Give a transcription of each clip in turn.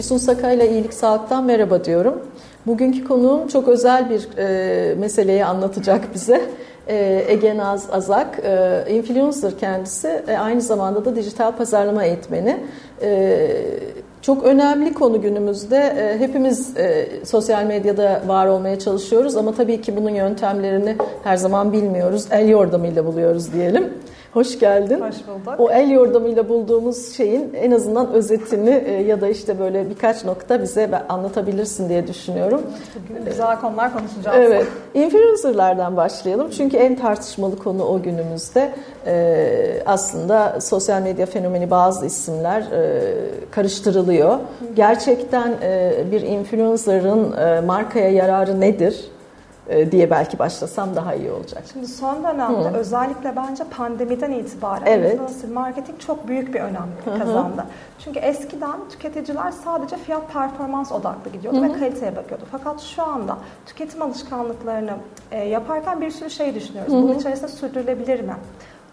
Füsun Sakay'la İyilik Sağlık'tan merhaba diyorum. Bugünkü konuğum çok özel bir e, meseleyi anlatacak bize. E, Ege Naz Azak, e, influencer kendisi, e, aynı zamanda da dijital pazarlama eğitmeni. E, çok önemli konu günümüzde. E, hepimiz e, sosyal medyada var olmaya çalışıyoruz ama tabii ki bunun yöntemlerini her zaman bilmiyoruz. El yordamıyla buluyoruz diyelim. Hoş geldin. Hoş bulduk. O el yordamıyla bulduğumuz şeyin en azından özetini e, ya da işte böyle birkaç nokta bize anlatabilirsin diye düşünüyorum. Bugün güzel konular konuşacağız. Evet. Influencerlardan başlayalım. Çünkü en tartışmalı konu o günümüzde. Ee, aslında sosyal medya fenomeni bazı isimler e, karıştırılıyor. Gerçekten e, bir influencer'ın e, markaya yararı nedir? E, diye belki başlasam daha iyi olacak. Şimdi son dönemde Hı. özellikle bence pandemiden itibaren evet. influencer marketing çok büyük bir önem kazandı. Hı. Çünkü eskiden tüketiciler sadece fiyat performans odaklı gidiyordu Hı. ve kaliteye bakıyordu. Fakat şu anda tüketim alışkanlıklarını e, yaparken bir sürü şey düşünüyoruz. Bunun içerisinde sürdürülebilir mi?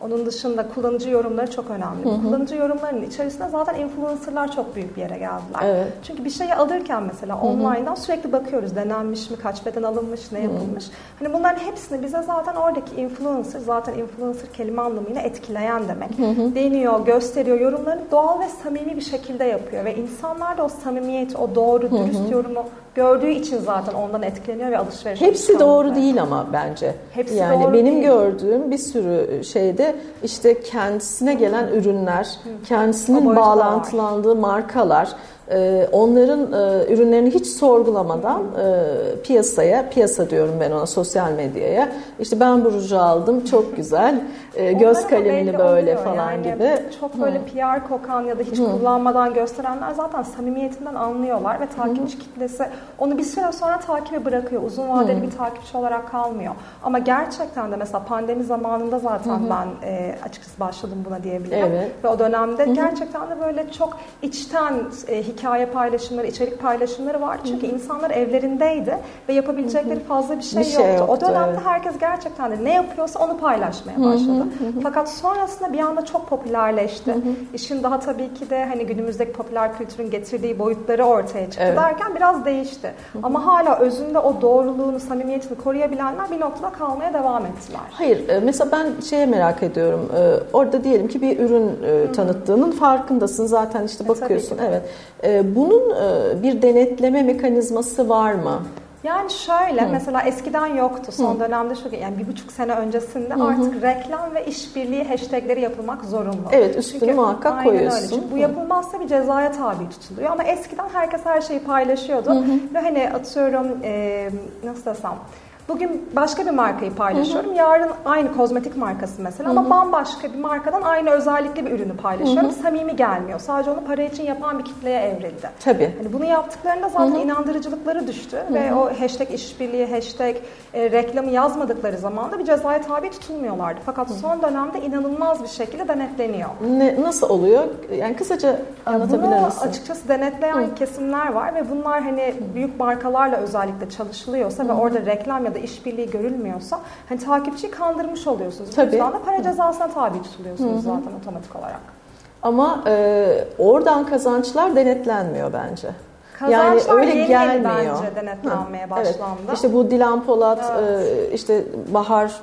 Onun dışında kullanıcı yorumları çok önemli. Hı hı. Kullanıcı yorumlarının içerisinde zaten influencerlar çok büyük bir yere geldiler. Evet. Çünkü bir şeyi alırken mesela online'dan sürekli bakıyoruz denenmiş mi, kaç beden alınmış, ne yapılmış. Hı hı. Hani bunların hepsini bize zaten oradaki influencer, zaten influencer kelime anlamıyla etkileyen demek. Hı hı. Deniyor, gösteriyor, yorumlarını doğal ve samimi bir şekilde yapıyor. Ve insanlar da o samimiyet, o doğru, dürüst hı hı. yorumu gördüğü için zaten ondan etkileniyor ve alışveriş Hepsi doğru değil ama bence. Hepsi yani doğru benim değil. gördüğüm bir sürü şeyde işte kendisine gelen ürünler, kendisinin bağlantılandığı markalar, ee, onların e, ürünlerini hiç sorgulamadan e, piyasaya, piyasa diyorum ben ona sosyal medyaya. İşte ben bu ruju aldım çok güzel, e, göz kalemini böyle falan yani gibi. Çok böyle Hı. PR kokan ya da hiç Hı. kullanmadan gösterenler zaten samimiyetinden anlıyorlar ve takipçi Hı. kitlesi onu bir süre sonra takibi bırakıyor. Uzun vadeli Hı. bir takipçi olarak kalmıyor. Ama gerçekten de mesela pandemi zamanında zaten Hı. ben e, açıkçası başladım buna diyebilirim. Evet. Ve o dönemde Hı. gerçekten de böyle çok içten e, hikaye paylaşımları, içerik paylaşımları var. Çünkü Hı. insanlar evlerindeydi ve yapabilecekleri fazla bir şey, bir şey yoktu. yoktu. O dönemde evet. herkes gerçekten de ne yapıyorsa onu paylaşmaya başladı. Hı. Fakat sonrasında bir anda çok popülerleşti. İşin daha tabii ki de hani günümüzdeki popüler kültürün getirdiği boyutları ortaya çıktı evet. derken biraz değişti. Ama hala özünde o doğruluğunu, samimiyetini koruyabilenler bir noktada kalmaya devam ettiler. Hayır, e, mesela ben şeye merak ediyorum. E, orada diyelim ki bir ürün e, tanıttığının farkındasın. Zaten işte bakıyorsun. Evet. Bunun bir denetleme mekanizması var mı? Yani şöyle Hı. mesela eskiden yoktu son Hı. dönemde şu yani bir buçuk sene öncesinde Hı. artık reklam ve işbirliği hashtagleri yapılmak zorunlu. Evet üstünü Çünkü, muhakkak koyuyorsun. Öyle. Çünkü bu yapılmazsa bir cezaya tabi tutuluyor ama eskiden herkes her şeyi paylaşıyordu Hı. ve hani atıyorum e, nasıl desem Bugün başka bir markayı paylaşıyorum. Hı hı. Yarın aynı kozmetik markası mesela hı hı. ama bambaşka bir markadan aynı özellikli bir ürünü paylaşıyorum. Hı hı. Samimi gelmiyor. Sadece onu para için yapan bir kitleye evrildi. Tabii. Hani bunu yaptıklarında zaten hı hı. inandırıcılıkları düştü hı hı. ve o hashtag işbirliği, hashtag e, reklamı yazmadıkları zaman da bir cezaya tabi tutulmuyorlardı. Fakat hı hı. son dönemde inanılmaz bir şekilde denetleniyor. Ne, nasıl oluyor? Yani kısaca anlatabilir bunu misin? açıkçası denetleyen hı. kesimler var ve bunlar hani büyük markalarla özellikle çalışılıyorsa hı hı. ve orada reklam ya da da işbirliği görülmüyorsa hani takipçiyi kandırmış oluyorsunuz. Tabii. Bu yüzden de para cezasına tabi tutuluyorsunuz Hı-hı. zaten otomatik olarak. Ama e, oradan kazançlar denetlenmiyor bence. Kazançlar yani öyle yeni gelmiyor. Yeni bence denetlenmeye ha, başlandı. Evet. İşte bu Dilan Polat, evet. e, işte Bahar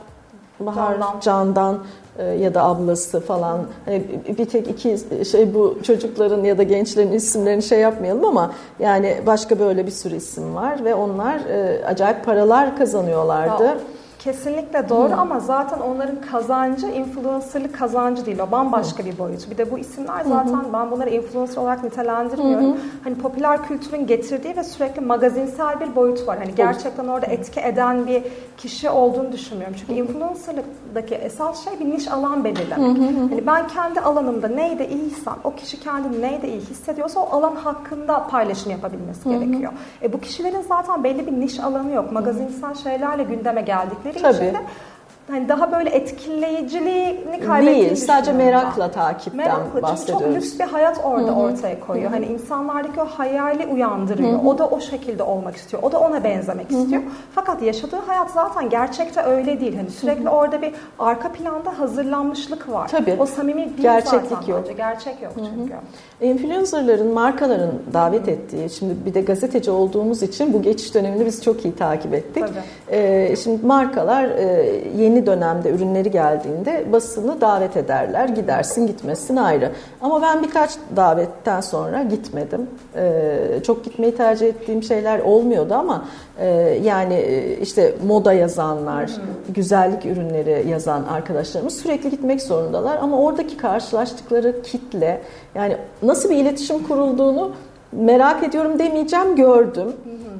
Bahar Candan, Candan e, ya da ablası falan hani bir tek iki şey bu çocukların ya da gençlerin isimlerini şey yapmayalım ama yani başka böyle bir sürü isim var ve onlar e, acayip paralar kazanıyorlardı. Ya Kesinlikle doğru hmm. ama zaten onların kazancı influencerlık kazancı değil. O bambaşka hmm. bir boyut. Bir de bu isimler zaten hmm. ben bunları influencer olarak nitelendirmiyorum. Hmm. Hani popüler kültürün getirdiği ve sürekli magazinsel bir boyut var. Hani gerçekten orada etki eden bir kişi olduğunu düşünmüyorum. Çünkü influencerlıktaki esas şey bir niş alan belirlemek. Hani ben kendi alanımda neyde iyiysem, o kişi kendini neyde iyi hissediyorsa o alan hakkında paylaşım yapabilmesi hmm. gerekiyor. E bu kişilerin zaten belli bir niş alanı yok. Magazinsel şeylerle gündeme geldikleri Tabii. için de hani daha böyle etkileyiciliğini kaybettiğini Değil, sadece merakla takipten merakla, bahsediyoruz. Çünkü çok lüks bir hayat orada Hı-hı. ortaya koyuyor. Hı-hı. Hani insanlardaki o hayali uyandırıyor. Hı-hı. O da o şekilde olmak istiyor. O da ona benzemek Hı-hı. istiyor. Fakat yaşadığı hayat zaten gerçekte öyle değil. Hani sürekli Hı-hı. orada bir arka planda hazırlanmışlık var. Tabii. O samimi değil Gerçeklik zaten yok. bence. Gerçek yok Hı-hı. çünkü. Influencerların, markaların davet ettiği, şimdi bir de gazeteci olduğumuz için bu geçiş dönemini biz çok iyi takip ettik. Ee, şimdi markalar e, yeni dönemde ürünleri geldiğinde basını davet ederler. Gidersin gitmesin ayrı. Ama ben birkaç davetten sonra gitmedim. Ee, çok gitmeyi tercih ettiğim şeyler olmuyordu ama e, yani e, işte moda yazanlar, hmm. güzellik ürünleri yazan arkadaşlarımız sürekli gitmek zorundalar. Ama oradaki karşılaştıkları kitle yani nasıl bir iletişim kurulduğunu merak ediyorum demeyeceğim gördüm.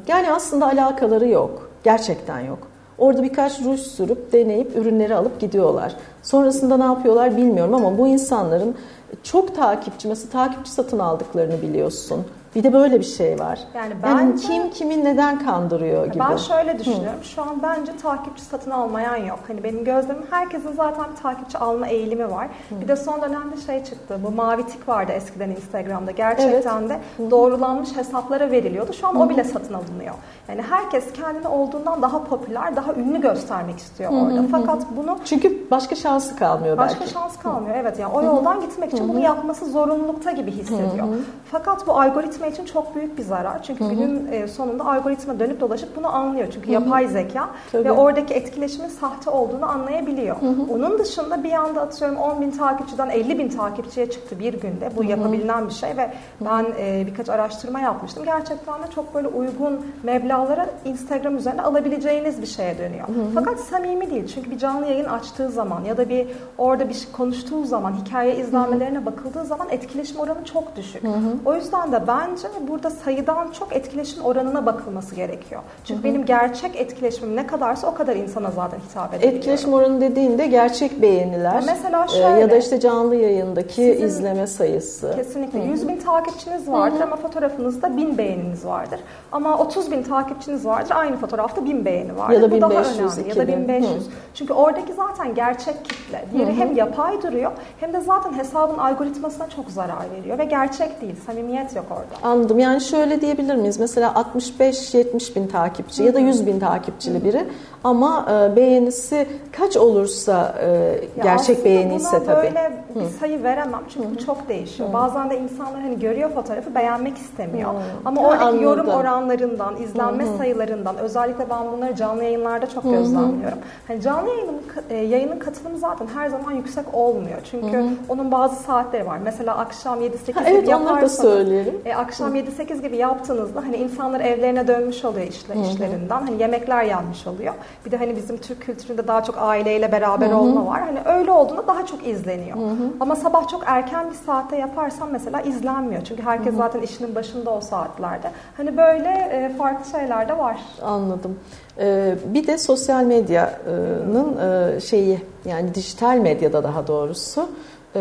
Yani aslında alakaları yok. Gerçekten yok. Orada birkaç ruj sürüp deneyip ürünleri alıp gidiyorlar. Sonrasında ne yapıyorlar bilmiyorum ama bu insanların çok takipçi, mesela takipçi satın aldıklarını biliyorsun. Bir de böyle bir şey var. Yani, bence, yani kim kimi neden kandırıyor gibi. Ben şöyle düşünüyorum. Hı. Şu an bence takipçi satın almayan yok. Hani benim gözlemim herkesin zaten bir takipçi alma eğilimi var. Hı. Bir de son dönemde şey çıktı. Bu mavi tik vardı eskiden Instagram'da. Gerçekten evet. de doğrulanmış hesaplara veriliyordu. Şu an Hı. o bile satın alınıyor. Yani herkes kendini olduğundan daha popüler, daha ünlü göstermek istiyor Hı. orada. Fakat bunu çünkü başka şansı kalmıyor başka belki. Başka şans kalmıyor. Evet yani o yoldan gitmek için bunu yapması zorunlulukta gibi hissediyor. Fakat bu algoritma algoritma için çok büyük bir zarar. Çünkü Hı-hı. günün e, sonunda algoritma dönüp dolaşıp bunu anlıyor. Çünkü Hı-hı. yapay zeka Tabii. ve oradaki etkileşimin sahte olduğunu anlayabiliyor. Hı-hı. Onun dışında bir anda atıyorum 10 bin takipçiden 50 bin takipçiye çıktı bir günde. Bu Hı-hı. yapabilen bir şey ve ben e, birkaç araştırma yapmıştım. Gerçekten de çok böyle uygun meblağlara Instagram üzerine alabileceğiniz bir şeye dönüyor. Hı-hı. Fakat samimi değil. Çünkü bir canlı yayın açtığı zaman ya da bir orada bir şey konuştuğu zaman hikaye izlenmelerine Hı-hı. bakıldığı zaman etkileşim oranı çok düşük. Hı-hı. O yüzden de ben bence burada sayıdan çok etkileşim oranına bakılması gerekiyor. Çünkü hı hı. benim gerçek etkileşimim ne kadarsa o kadar insana zaten hitap edebiliyorum. Etkileşim oranı dediğinde gerçek beğeniler. Mesela şöyle. Ya da işte canlı yayındaki sizin, izleme sayısı. Kesinlikle. Hı hı. 100 bin takipçiniz vardır hı hı. ama fotoğrafınızda 1000 beğeniniz vardır. Ama 30 bin takipçiniz vardır aynı fotoğrafta 1000 beğeni vardır. Ya da Bu 1500, daha önemli. Ya da 1500. Hı. Çünkü oradaki zaten gerçek kitle. Diğeri hı hı. hem yapay duruyor hem de zaten hesabın algoritmasına çok zarar veriyor ve gerçek değil. Samimiyet yok orada. Anladım. Yani şöyle diyebilir miyiz? Mesela 65-70 bin takipçi Hı-hı. ya da 100 bin takipçili biri ama e, beğenisi kaç olursa e, gerçek beğeni ise tabii. böyle bir Hı. sayı veremem çünkü bu çok değişiyor. Bazen de insanlar hani görüyor fotoğrafı beğenmek istemiyor. Ama ha, oradaki anladım. yorum oranlarından, izlenme sayılarından özellikle ben bunları canlı yayınlarda çok gözlemliyorum. Hani canlı yayının e, yayının katılımı zaten her zaman yüksek olmuyor. Çünkü onun bazı saatleri var. Mesela akşam 7-8 gibi evet, yaparsanız da söyleyelim. E, akşam 7-8 gibi yaptığınızda hani insanlar evlerine dönmüş oluyor işle, işlerinden. Hani yemekler yanmış oluyor. Bir de hani bizim Türk kültüründe daha çok aileyle beraber Hı-hı. olma var. Hani öyle olduğunda daha çok izleniyor. Hı-hı. Ama sabah çok erken bir saatte yaparsan mesela izlenmiyor. Çünkü herkes Hı-hı. zaten işinin başında o saatlerde. Hani böyle e, farklı şeyler de var. Anladım. Ee, bir de sosyal medyanın e, şeyi yani dijital medyada daha doğrusu e,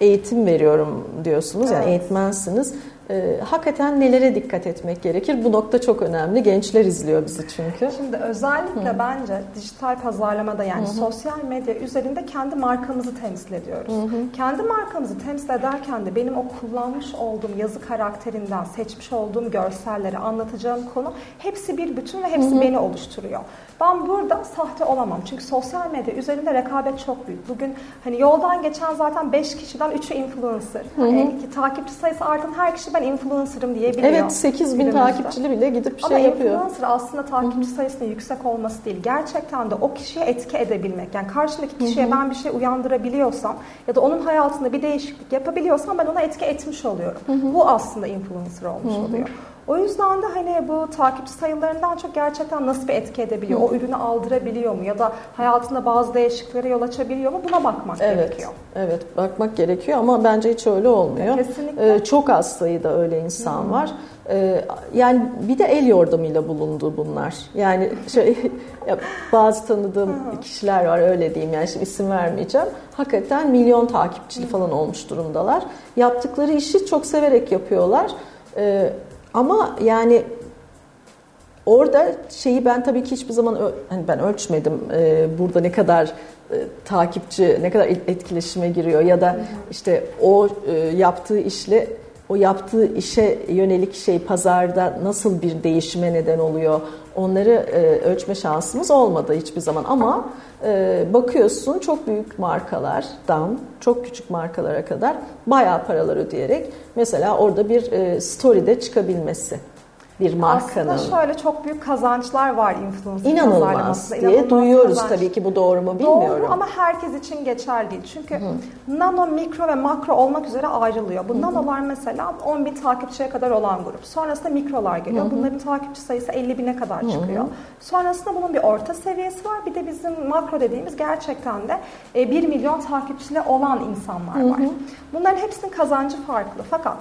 eğitim veriyorum diyorsunuz. Evet. Yani eğitmensiniz e, hakikaten nelere dikkat etmek gerekir? Bu nokta çok önemli. Gençler izliyor bizi çünkü. Şimdi özellikle Hı. bence dijital pazarlamada yani Hı. sosyal medya üzerinde kendi markamızı temsil ediyoruz. Hı. Kendi markamızı temsil ederken de benim o kullanmış olduğum yazı karakterinden seçmiş olduğum görselleri anlatacağım konu hepsi bir bütün ve hepsi Hı. beni oluşturuyor. Ben burada sahte olamam. Çünkü sosyal medya üzerinde rekabet çok büyük. Bugün hani yoldan geçen zaten 5 kişiden 3'ü influencer. Hı hı. Yani takipçi sayısı artan her kişi ben influencer'ım diyebiliyor. Evet 8 bin takipçili bile gidip bir Ama şey yapıyor. Ama influencer aslında takipçi sayısının yüksek olması değil. Gerçekten de o kişiye etki edebilmek. Yani karşındaki kişiye hı hı. ben bir şey uyandırabiliyorsam ya da onun hayatında bir değişiklik yapabiliyorsam ben ona etki etmiş oluyorum. Hı hı. Bu aslında influencer olmuş hı hı. oluyor. O yüzden de hani bu takipçi sayılarından çok gerçekten nasıl bir etki edebiliyor? Hı. O ürünü aldırabiliyor mu? Ya da hayatında bazı değişikliklere yol açabiliyor mu? Buna bakmak evet, gerekiyor. Evet, bakmak gerekiyor ama bence hiç öyle olmuyor. Kesinlikle. Ee, çok az sayıda öyle insan Hı. var. Ee, yani bir de el yordamıyla bulundu bunlar. Yani şey bazı tanıdığım Hı. kişiler var öyle diyeyim yani şimdi isim vermeyeceğim. Hakikaten milyon takipçili Hı. falan olmuş durumdalar. Yaptıkları işi çok severek yapıyorlar. Ee, ama yani orada şeyi ben tabii ki hiçbir zaman hani ben ölçmedim e, burada ne kadar e, takipçi ne kadar etkileşime giriyor ya da işte o e, yaptığı işle o yaptığı işe yönelik şey pazarda nasıl bir değişime neden oluyor onları e, ölçme şansımız olmadı hiçbir zaman ama e, bakıyorsun çok büyük markalardan çok küçük markalara kadar bayağı paralar ödeyerek mesela orada bir e, story'de çıkabilmesi bir markanın. Aslında şöyle çok büyük kazançlar var influencer İnanılmaz diye İnanılmaz duyuyoruz kazanç. tabii ki bu doğru mu bilmiyorum. Doğru ama herkes için geçerli değil. Çünkü Hı. nano, mikro ve makro olmak üzere ayrılıyor. Bu Hı. nanolar mesela 10 bin takipçiye kadar olan grup. Sonrasında mikrolar geliyor. Hı. Bunların takipçi sayısı 50 bine kadar Hı. çıkıyor. Sonrasında bunun bir orta seviyesi var. Bir de bizim makro dediğimiz gerçekten de 1 e, milyon takipçili olan insanlar var. Hı. Bunların hepsinin kazancı farklı. Fakat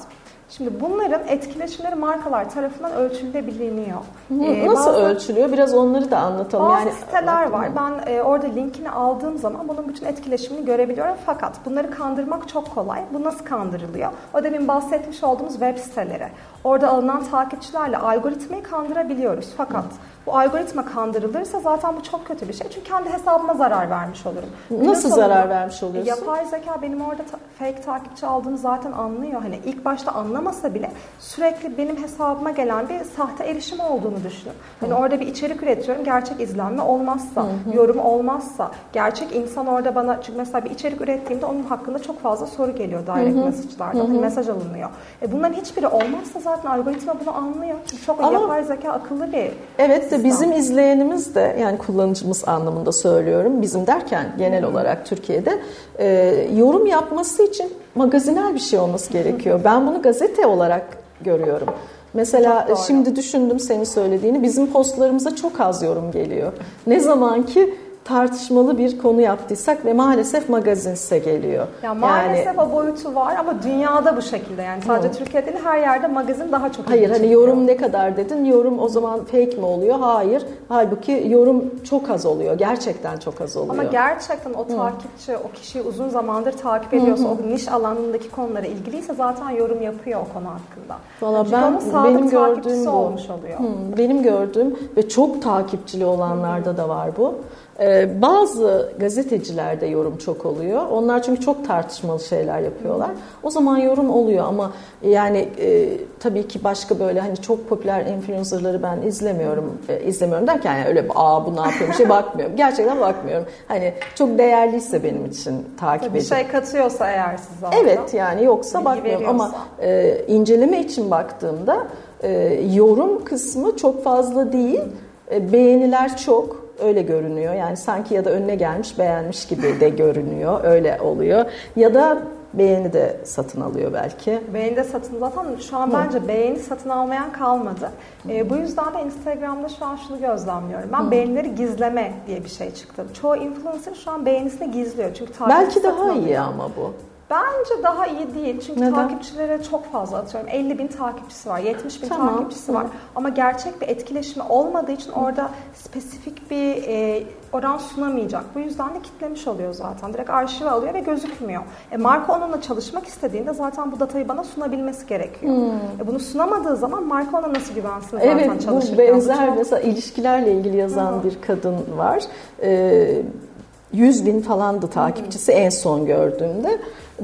Şimdi bunların etkileşimleri markalar tarafından ölçülebiliyor. Ee, Nasıl bazı, ölçülüyor? Biraz onları da anlatalım. Bazı yani, siteler var. Ben e, orada linkini aldığım zaman bunun bütün etkileşimini görebiliyorum. Fakat bunları kandırmak çok kolay. Bu nasıl kandırılıyor? O demin bahsetmiş olduğumuz web siteleri. Orada alınan takipçilerle algoritmayı kandırabiliyoruz. Fakat bu algoritma kandırılırsa zaten bu çok kötü bir şey. Çünkü kendi hesabıma zarar vermiş olurum. Nasıl Nasıl zarar vermiş oluyorsun? Yapay zeka benim orada ta- fake takipçi aldığımı zaten anlıyor. Hani ilk başta anlamasa bile sürekli benim hesabıma gelen bir sahte erişim olduğunu düşünün. Hani orada bir içerik üretiyorum. Gerçek izlenme olmazsa, Hı-hı. yorum olmazsa, gerçek insan orada bana çünkü mesela bir içerik ürettiğimde onun hakkında çok fazla soru geliyor direct mesajlarda. Hani mesaj alınıyor. E bunların hiçbiri olmazsa zaten algoritma bunu anlıyor. Çünkü çok Ama, yapay zeka akıllı bir Evet de bizim izleyenimiz de yani kullanıcımız anlamında söylüyorum. Bizim derken genel olarak Türkiye'de e, yorum yapması için magazinel bir şey olması gerekiyor. Ben bunu gazete olarak görüyorum. Mesela şimdi düşündüm senin söylediğini. Bizim postlarımıza çok az yorum geliyor. Ne zaman ki tartışmalı bir konu yaptıysak ve maalesef magazinse geliyor. Ya maalesef yani, o boyutu var ama dünyada bu şekilde yani sadece hı. Türkiye'de değil her yerde magazin daha çok Hayır hani yorum ne kadar dedin yorum o zaman fake mi oluyor? Hayır. Halbuki yorum çok az oluyor. Gerçekten çok az oluyor. Ama gerçekten o takipçi hı. o kişiyi uzun zamandır takip ediyorsa hı hı. o niş alanındaki konulara ilgiliyse zaten yorum yapıyor o konu hakkında. Valla ben benim gördüğüm bu. olmuş oluyor. Hı, benim gördüğüm ve çok takipçili olanlarda hı. da var bu. Ee, bazı gazetecilerde yorum çok oluyor. Onlar çünkü çok tartışmalı şeyler yapıyorlar. O zaman yorum oluyor ama yani e, tabii ki başka böyle hani çok popüler influencerları ben izlemiyorum. E, izlemiyorum derken yani öyle aa bu ne yapıyor bir şey bakmıyorum. Gerçekten bakmıyorum. Hani çok değerliyse benim için takip edip. Bir şey katıyorsa eğer size. Evet yani yoksa bakmıyorum ama e, inceleme için baktığımda e, yorum kısmı çok fazla değil. E, beğeniler çok öyle görünüyor. Yani sanki ya da önüne gelmiş beğenmiş gibi de görünüyor. Öyle oluyor. Ya da beğeni de satın alıyor belki. Beğeni de satın zaten şu an Hı. bence beğeni satın almayan kalmadı. E, bu yüzden de Instagram'da şu an şunu gözlemliyorum. Ben Hı. beğenileri gizleme diye bir şey çıktı. Çoğu influencer şu an beğenisini gizliyor. Çünkü belki daha alıyor. iyi ama bu. Bence daha iyi değil. Çünkü Neden? takipçilere çok fazla atıyorum. 50 bin takipçisi var, 70 bin tamam. takipçisi var. Ama gerçek bir etkileşimi olmadığı için orada spesifik bir e, oran sunamayacak. Bu yüzden de kitlemiş oluyor zaten. Direkt arşive alıyor ve gözükmüyor. E, marka onunla çalışmak istediğinde zaten bu datayı bana sunabilmesi gerekiyor. Hmm. E, bunu sunamadığı zaman marka ona nasıl güvensin zaten evet, çalışırken. Evet bu benzer bu mesela ilişkilerle ilgili yazan hmm. bir kadın var. Ee, 100 bin falandı takipçisi hmm. en son gördüğümde.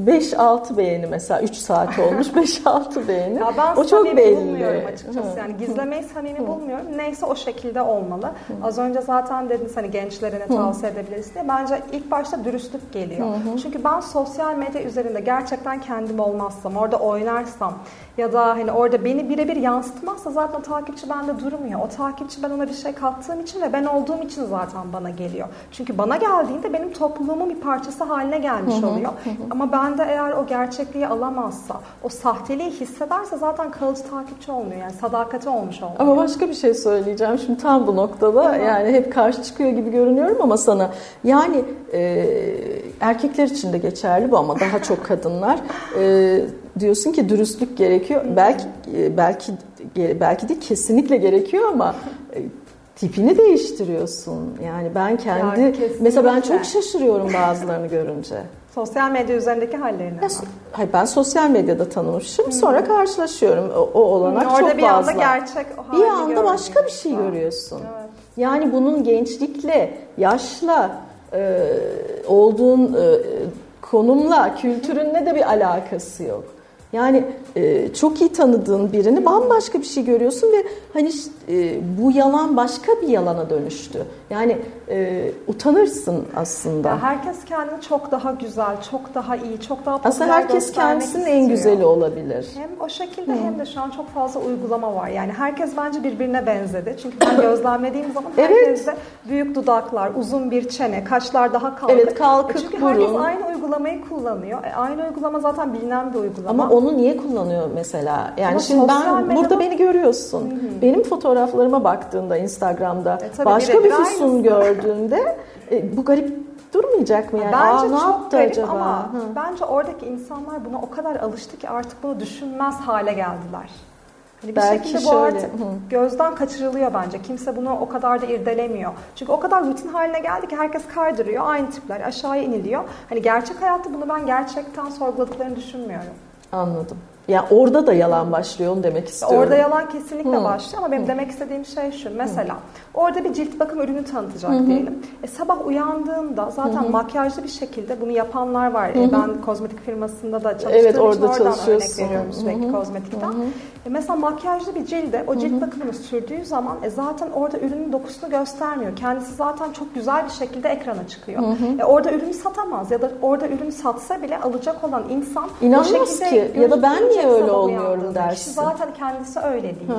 5-6 beğeni mesela 3 saat olmuş 5-6 beğeni. Ya ben o çok belli. bulmuyorum açıkçası. Hı. Yani gizlemeyi samimi Hı. bulmuyorum. Neyse o şekilde olmalı. Hı. Az önce zaten dediniz hani gençlere ne tavsiye edebiliriz diye. Bence ilk başta dürüstlük geliyor. Hı. Çünkü ben sosyal medya üzerinde gerçekten kendim olmazsam, orada oynarsam ya da hani orada beni birebir yansıtmazsa zaten o takipçi bende durmuyor. O takipçi ben ona bir şey kattığım için ve ben olduğum için zaten bana geliyor. Çünkü bana geldiğinde benim topluluğumun bir parçası haline gelmiş oluyor. Ama ben bende eğer o gerçekliği alamazsa, o sahteliği hissederse zaten kalıcı takipçi olmuyor. Yani sadakati olmuş olmuyor. Ama başka bir şey söyleyeceğim şimdi tam bu noktada. Tamam. Yani hep karşı çıkıyor gibi görünüyorum ama sana. Yani e, erkekler için de geçerli bu ama daha çok kadınlar. E, diyorsun ki dürüstlük gerekiyor. Belki e, belki belki de kesinlikle gerekiyor ama e, tipini değiştiriyorsun. Yani ben kendi Ya, mesela ben çok şaşırıyorum bazılarını görünce. Sosyal medya üzerindeki hallerini. Ya, so- hayır, ben sosyal medyada tanımışım. Sonra karşılaşıyorum. O, o olanak Orada çok bir fazla. anda gerçek o bir anda başka bir şey görüyorsun. görüyorsun. Evet. Yani bunun gençlikle, yaşla, e, olduğun e, konumla, kültürünle de bir alakası yok. Yani e, çok iyi tanıdığın birini bambaşka bir şey görüyorsun ve hani e, bu yalan başka bir yalana dönüştü. Yani e, utanırsın aslında. Ya herkes kendini çok daha güzel, çok daha iyi, çok daha popüler aslında herkes kendisinin istiyor. en güzeli olabilir. Hem o şekilde hem de şu an çok fazla uygulama var. Yani herkes bence birbirine benzedi. Çünkü ben gözlemlediğim zaman Evet. herkeste büyük dudaklar, uzun bir çene, kaşlar daha kalkık. Evet, kalkık E Çünkü herkes burun. aynı uygulamayı kullanıyor. E, aynı uygulama zaten bilinen bir uygulama. Ama onu niye kullanıyor mesela? Yani Ama şimdi ben burada beni görüyorsun. Benim fotoğraflarıma baktığında Instagram'da E, başka bir füsun gördüğünde e, bu garip durmayacak mı yani? Bence Aa, ne çok yaptı garip acaba? ama Hı. bence oradaki insanlar buna o kadar alıştı ki artık bunu düşünmez hale geldiler. Hani bir Belki şekilde bu şöyle, artık gözden kaçırılıyor bence. Kimse bunu o kadar da irdelemiyor. Çünkü o kadar rutin haline geldi ki herkes kaydırıyor. Aynı tipler aşağıya iniliyor. Hani gerçek hayatta bunu ben gerçekten sorguladıklarını düşünmüyorum. Anladım. Ya orada da yalan başlıyor onu demek istiyorum. Orada yalan kesinlikle Hı. başlıyor ama benim demek istediğim şey şu. Mesela orada bir cilt bakım ürünü tanıtacak diyelim. E, sabah uyandığında zaten makyajlı bir şekilde bunu yapanlar var. E, ben kozmetik firmasında da çalıştığım Evet, için orada oradan örnek veriyorum sürekli kozmetikten. E, mesela makyajlı bir cilde o cilt bakımını sürdüğü zaman e, zaten orada ürünün dokusunu göstermiyor. Kendisi zaten çok güzel bir şekilde ekrana çıkıyor. E, orada ürünü satamaz ya da orada ürünü satsa bile alacak olan insan İnanmaz ki. Ya da ben niye öyle olmuyorum dersin. Kişi zaten kendisi öyle değil.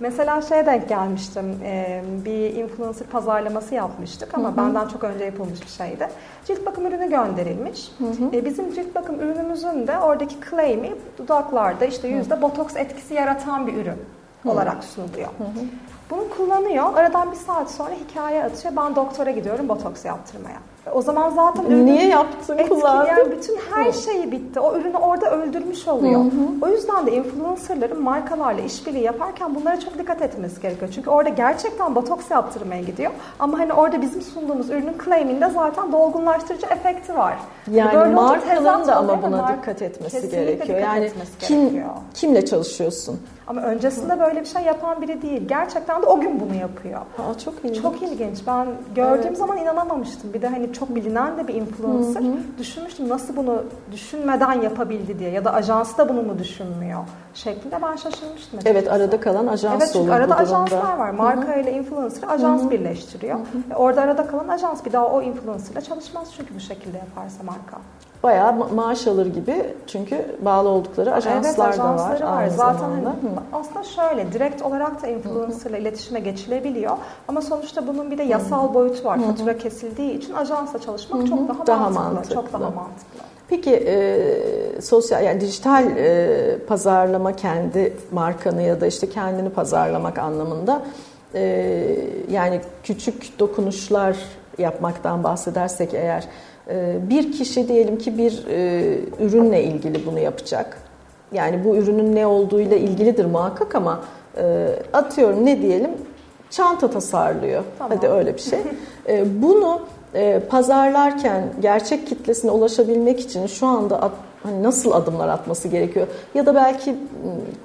Mesela şeye denk gelmiştim. e, bir influencer pazarlaması yapmıştık ama benden çok önce yapılmış bir şeydi. Cilt bakım ürünü gönderilmiş. E, bizim cilt bakım ürünümüzün de oradaki claim'i dudaklarda işte yüzde botoks etkisi yaratan bir ürün olarak sunuluyor. Bunu kullanıyor. Aradan bir saat sonra hikaye atıyor. Ben doktora gidiyorum botoks yaptırmaya. E, O zaman zaten ürünün Niye yaptın, kullandın? bütün her şeyi bitti. O ürünü orada öldürmüş oluyor. O yüzden de influencerların markalarla işbirliği yaparken bunlara çok dikkat etmesi gerekiyor. Çünkü orada gerçekten botoks yaptırmaya gidiyor. Ama hani orada bizim sunduğumuz ürünün claim'inde zaten dolgunlaştırıcı efekti var. Yani Böyle tezat da ama buna dikkat etmesi gerekiyor. dikkat Yani etmesi kim gerekiyor. kimle çalışıyorsun? Ama öncesinde böyle bir şey yapan biri değil. Gerçekten de o gün bunu yapıyor. Aa, çok ilginç. Çok ilginç. Ben gördüğüm Evet. zaman inanamamıştım. Bir de hani çok bilinen de bir influencer. Düşünmüştüm nasıl bunu düşünmeden yapabildi diye ya da ajansı da bunu mu düşünmüyor şeklinde ben şaşırmıştım. Evet açıkçası. arada kalan ajans Evet çünkü arada ajanslar var. Marka ile influencer ajans birleştiriyor. E, Orada arada kalan ajans bir daha o influencerla çalışmaz çünkü bu şekilde yaparsa marka. Bayağı ma- maaş alır gibi çünkü bağlı oldukları ajanslar evet, da var. var. aynı Zaten zamanda. hani aslında şöyle direkt olarak da influencerla iletişime geçilebiliyor. Ama sonuçta bunun bir de yasal boyutu var. Fatura kesildiği için ajansla çalışmak çok daha, Daha mantıklı, mantıklı. Çok daha mantıklı. Peki e, sosyal yani dijital e, pazarlama kendi markanı ya da işte kendini pazarlamak anlamında e, yani küçük dokunuşlar yapmaktan bahsedersek eğer bir kişi diyelim ki bir e, ürünle ilgili bunu yapacak. Yani bu ürünün ne olduğuyla ilgilidir muhakkak ama e, atıyorum ne diyelim çanta tasarlıyor. Tamam. Hadi öyle bir şey. E, bunu pazarlarken gerçek kitlesine ulaşabilmek için şu anda at- hani nasıl adımlar atması gerekiyor? Ya da belki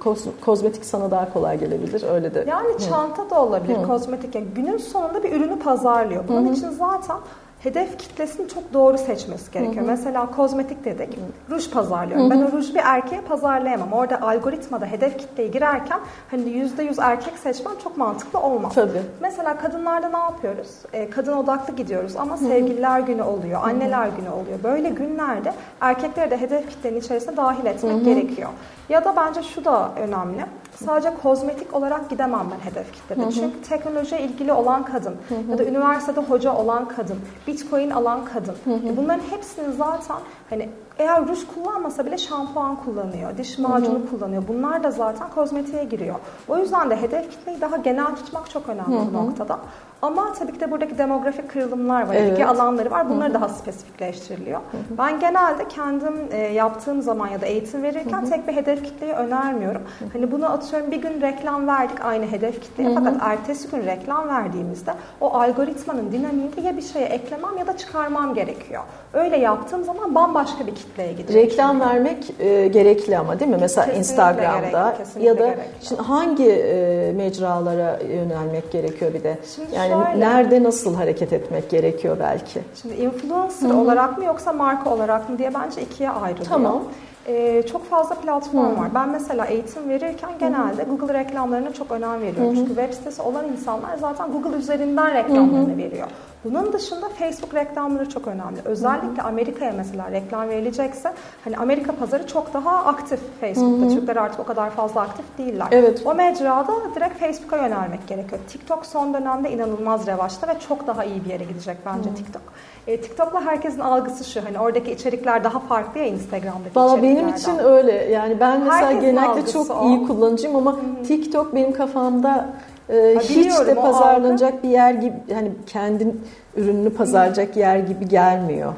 koz- kozmetik sana daha kolay gelebilir öyle de. Yani çanta da olabilir, kozmetik. Yani günün sonunda bir ürünü pazarlıyor. Bunun için zaten hedef kitlesini çok doğru seçmesi gerekiyor. Mesela kozmetik dedik, ruj pazarlıyorum. Ben o ruju bir erkeğe pazarlayamam. Orada algoritmada hedef kitleyi girerken hani %100 erkek seçmem çok mantıklı olmaz. Tabii. Mesela kadınlarda ne yapıyoruz? Ee, kadın odaklı gidiyoruz ama sevgililer günü oluyor, anneler günü oluyor. Böyle günlerde erkekleri de hedef kitlenin içerisine dahil etmek gerekiyor. Ya da bence şu da önemli. Sadece kozmetik olarak gidemem ben hedef kitlede. Çünkü teknolojiye ilgili olan kadın ya da üniversitede hoca olan kadın, bitcoin alan kadın. E Bunların hepsinin zaten hani eğer ruj kullanmasa bile şampuan kullanıyor, diş macunu Hı-hı. kullanıyor. Bunlar da zaten kozmetiğe giriyor. O yüzden de hedef kitleyi daha genel tutmak çok önemli Hı-hı. bu noktada. Ama tabii ki de buradaki demografik kırılımlar var, evet. ilgi alanları var. Bunları Hı-hı. daha spesifikleştiriliyor. Hı-hı. Ben genelde kendim e, yaptığım zaman ya da eğitim verirken Hı-hı. tek bir hedef kitleyi önermiyorum. Hı-hı. Hani bunu atıyorum bir gün reklam verdik aynı hedef kitleye Hı-hı. fakat ertesi gün reklam verdiğimizde o algoritmanın dinamiğinde ya bir şeye eklemem ya da çıkarmam gerekiyor. Öyle yaptığım zaman bambaşka bir kitleye gidiyor. Reklam vermek e, gerekli ama değil mi? Mesela kesinlikle Instagram'da gerekli, ya da gerekli. şimdi hangi e, mecralara yönelmek gerekiyor bir de? Şimdi yani şöyle, nerede nasıl hareket etmek gerekiyor belki? Şimdi influencer Hı-hı. olarak mı yoksa marka olarak mı diye bence ikiye ayrılıyor. Tamam. Ee, çok fazla platform hmm. var. Ben mesela eğitim verirken genelde. Google reklamlarına çok önem veriyorum. Hmm. Çünkü web sitesi olan insanlar zaten Google üzerinden reklamlarını hmm. veriyor. Bunun dışında Facebook reklamları çok önemli. Özellikle Amerika'ya mesela reklam verilecekse hani Amerika pazarı çok daha aktif Facebook'ta. Hı hı. Türkler artık o kadar fazla aktif değiller. Evet. O mecrada direkt Facebook'a yönelmek gerekiyor. TikTok son dönemde inanılmaz revaçta ve çok daha iyi bir yere gidecek bence hı. TikTok. E, TikTok'la herkesin algısı şu hani oradaki içerikler daha farklı ya Instagram'daki Valla benim için öyle. Yani ben mesela herkesin genellikle çok o. iyi kullanıcıyım ama hı. TikTok benim kafamda e, hiç de pazarlanacak bir yer gibi hani kendin ürününü pazarlayacak yer gibi gelmiyor.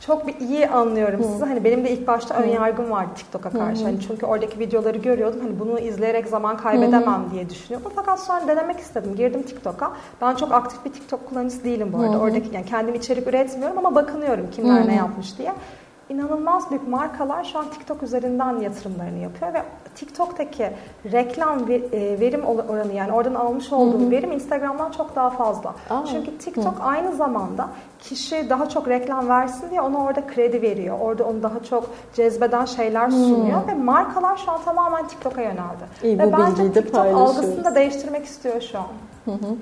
Çok bir iyi anlıyorum Hı. sizi. Hani benim de ilk başta ön yargım vardı TikTok'a karşı. Hı. Hani çünkü oradaki videoları görüyordum. Hani bunu izleyerek zaman kaybedemem Hı. diye düşünüyordum. Fakat sonra denemek istedim. Girdim TikTok'a. Ben çok aktif bir TikTok kullanıcısı değilim bu arada. Hı. Oradaki yani kendim içerik üretmiyorum ama bakınıyorum kimler Hı. ne yapmış diye inanılmaz büyük markalar şu an TikTok üzerinden yatırımlarını yapıyor ve TikTok'taki reklam e, verim oranı yani oradan almış olduğum hı hı. verim Instagram'dan çok daha fazla. Aa, Çünkü TikTok hı. aynı zamanda kişi daha çok reklam versin diye ona orada kredi veriyor. Orada onu daha çok cezbeden şeyler sunuyor hmm. ve markalar şu an tamamen TikTok'a yöneldi. İyi, ve bu bence TikTok algısını da değiştirmek istiyor şu an. Hı hı.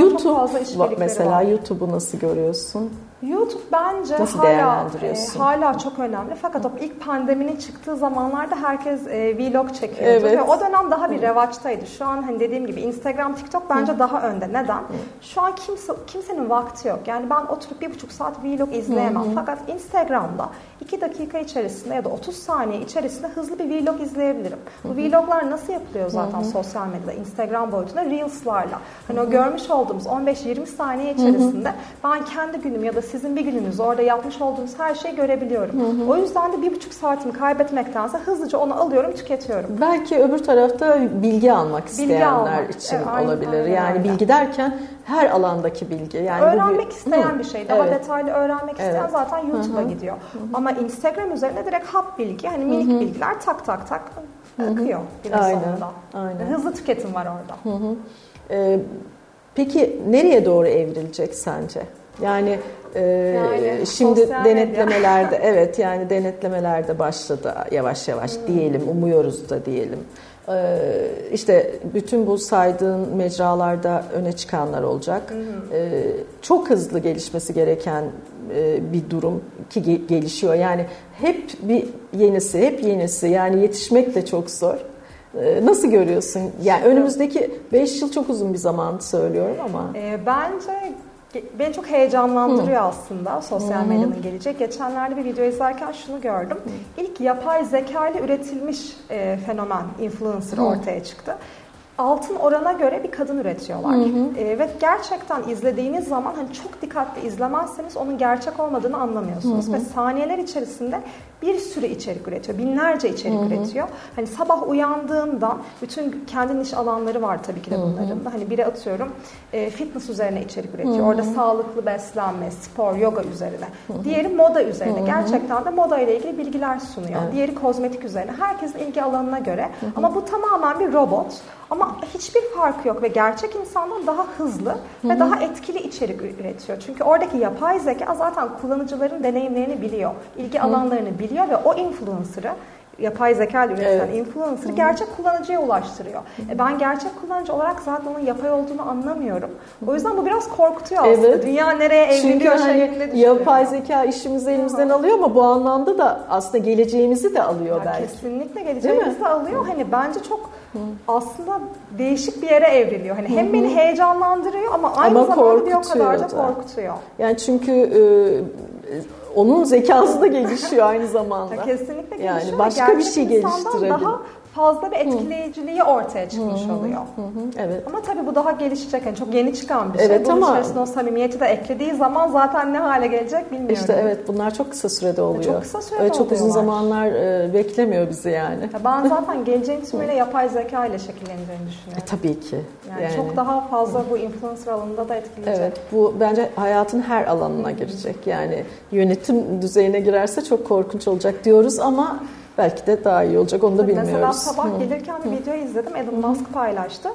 YouTube mesela YouTube'u nasıl görüyorsun? YouTube bence Nasıl hala e, hala çok önemli. Fakat o ilk pandeminin çıktığı zamanlarda herkes e, vlog çekiyordu evet. ve o dönem daha bir revaçtaydı. Şu an hani dediğim gibi Instagram, TikTok bence Hı. daha önde. Neden? Hı. Şu an kimse kimsenin vakti yok. Yani ben oturup bir buçuk saat vlog izleyemem. Hı. Fakat Instagram'da iki dakika içerisinde ya da 30 saniye içerisinde hızlı bir vlog izleyebilirim. Bu vloglar nasıl yapılıyor zaten sosyal medyada? Instagram boyutunda Reels'larla. Hani o görmüş olduğumuz 15-20 saniye içerisinde ben kendi günüm ya da sizin bir gününüz orada yapmış olduğunuz her şeyi görebiliyorum. Hı hı. O yüzden de bir buçuk saatimi kaybetmektense hızlıca onu alıyorum, tüketiyorum. Belki öbür tarafta bilgi almak isteyenler bilgi almak. için aynen, olabilir. Aynen, yani aynen. bilgi derken her alandaki bilgi. Yani öğrenmek bir... isteyen hı. bir şey. Daha evet. detaylı öğrenmek isteyen evet. zaten YouTube'a gidiyor. Hı hı. Ama Instagram üzerine direkt hap bilgi, hani minik hı hı. bilgiler tak tak tak akıyor günün aynen. sonunda. Aynen. Hızlı tüketim var orada. Hı hı. Ee, peki nereye doğru evrilecek sence? Yani, e, yani şimdi denetlemelerde evet yani denetlemelerde başladı yavaş yavaş hmm. diyelim umuyoruz da diyelim. Ee, işte bütün bu saydığın mecralarda öne çıkanlar olacak. Hmm. Ee, çok hızlı gelişmesi gereken e, bir durum ki gelişiyor. Yani hep bir yenisi, hep yenisi. Yani yetişmek de çok zor. Ee, nasıl görüyorsun? Yani önümüzdeki 5 yıl çok uzun bir zaman söylüyorum ama. E, bence beni çok heyecanlandırıyor Hı. aslında sosyal Hı. medyanın gelecek. Geçenlerde bir video izlerken şunu gördüm. Hı. İlk yapay zeka ile üretilmiş e, fenomen, influencer Hı. ortaya çıktı altın orana göre bir kadın üretiyorlar. Hı hı. E, ve gerçekten izlediğiniz zaman hani çok dikkatli izlemezseniz onun gerçek olmadığını anlamıyorsunuz. Hı hı. Ve saniyeler içerisinde bir sürü içerik üretiyor. Binlerce içerik hı hı. üretiyor. Hani sabah uyandığından bütün kendi iş alanları var tabii ki de bunların da. Hani biri atıyorum e, fitness üzerine içerik üretiyor. Hı hı. Orada sağlıklı beslenme, spor, yoga üzerine. Hı hı. Diğeri moda üzerine. Hı hı. Gerçekten de moda ile ilgili bilgiler sunuyor. Evet. Diğeri kozmetik üzerine. Herkesin ilgi alanına göre. Hı hı. Ama bu tamamen bir robot. Ama hiçbir fark yok ve gerçek insandan daha hızlı Hı-hı. ve daha etkili içerik üretiyor. Çünkü oradaki yapay zeka zaten kullanıcıların deneyimlerini biliyor, ilgi Hı-hı. alanlarını biliyor ve o influencer'ı yapay zeka ile üretilen evet. influencer'ı gerçek kullanıcıya ulaştırıyor. E ben gerçek kullanıcı olarak zaten onun yapay olduğunu anlamıyorum. O yüzden bu biraz korkutuyor aslında. Evet. Dünya nereye evriliyor Çünkü hani yapay zeka işimizi elimizden Aha. alıyor ama bu anlamda da aslında geleceğimizi de alıyor ya belki. Kesinlikle geleceğimizi de alıyor. Hani bence çok aslında değişik bir yere evriliyor. Hani hem beni heyecanlandırıyor ama aynı ama zamanda bir o kadar da korkutuyor. Yani çünkü e, onun zekası da gelişiyor aynı zamanda. Ya kesinlikle gelişiyor. Yani başka bir şey geliştirebilir. Daha fazla bir etkileyiciliği ortaya çıkmış oluyor. Hı hı, evet. Ama tabii bu daha gelişecek. Yani çok yeni çıkan bir şey. Evet Bunun ama- içerisine o samimiyeti de eklediği zaman zaten ne hale gelecek bilmiyorum. İşte evet bunlar çok kısa sürede oluyor. Çok kısa sürede Öyle çok uzun zamanlar e, beklemiyor bizi yani. Ya ben zaten geleceğin tümüyle yapay zeka ile şekilleneceğini E, düşünüyorum. tabii ki. Yani, çok daha fazla bu influencer alanında da etkileyecek. Evet, bu bence hayatın her alanına girecek. Yani yönetim düzeyine girerse çok korkunç olacak diyoruz ama belki de daha iyi olacak onu da bilmiyoruz. Mesela sabah gelirken bir video izledim. Elon Musk paylaştı.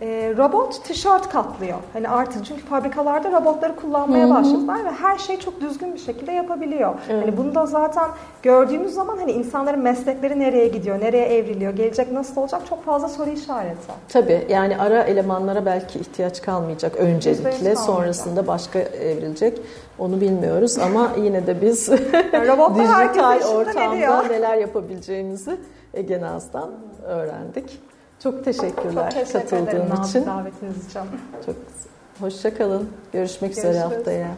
Ee, robot tişört katlıyor. Hani artık çünkü fabrikalarda robotları kullanmaya başladılar ve her şeyi çok düzgün bir şekilde yapabiliyor. Hani bunu da zaten gördüğümüz zaman hani insanların meslekleri nereye gidiyor, nereye evriliyor, gelecek nasıl olacak çok fazla soru işareti. Tabii yani ara elemanlara belki ihtiyaç kalmayacak öncelikle. kalmayacak. Sonrasında başka evrilecek. Onu bilmiyoruz ama yine de biz dijital ortamda neler yapabileceğimizi Ege Naz'dan öğrendik. Çok teşekkürler Çok teşekkür katıldığın ederim için. davetiniz için. Çok hoşça kalın. Görüşmek üzere Görüşürüz. haftaya.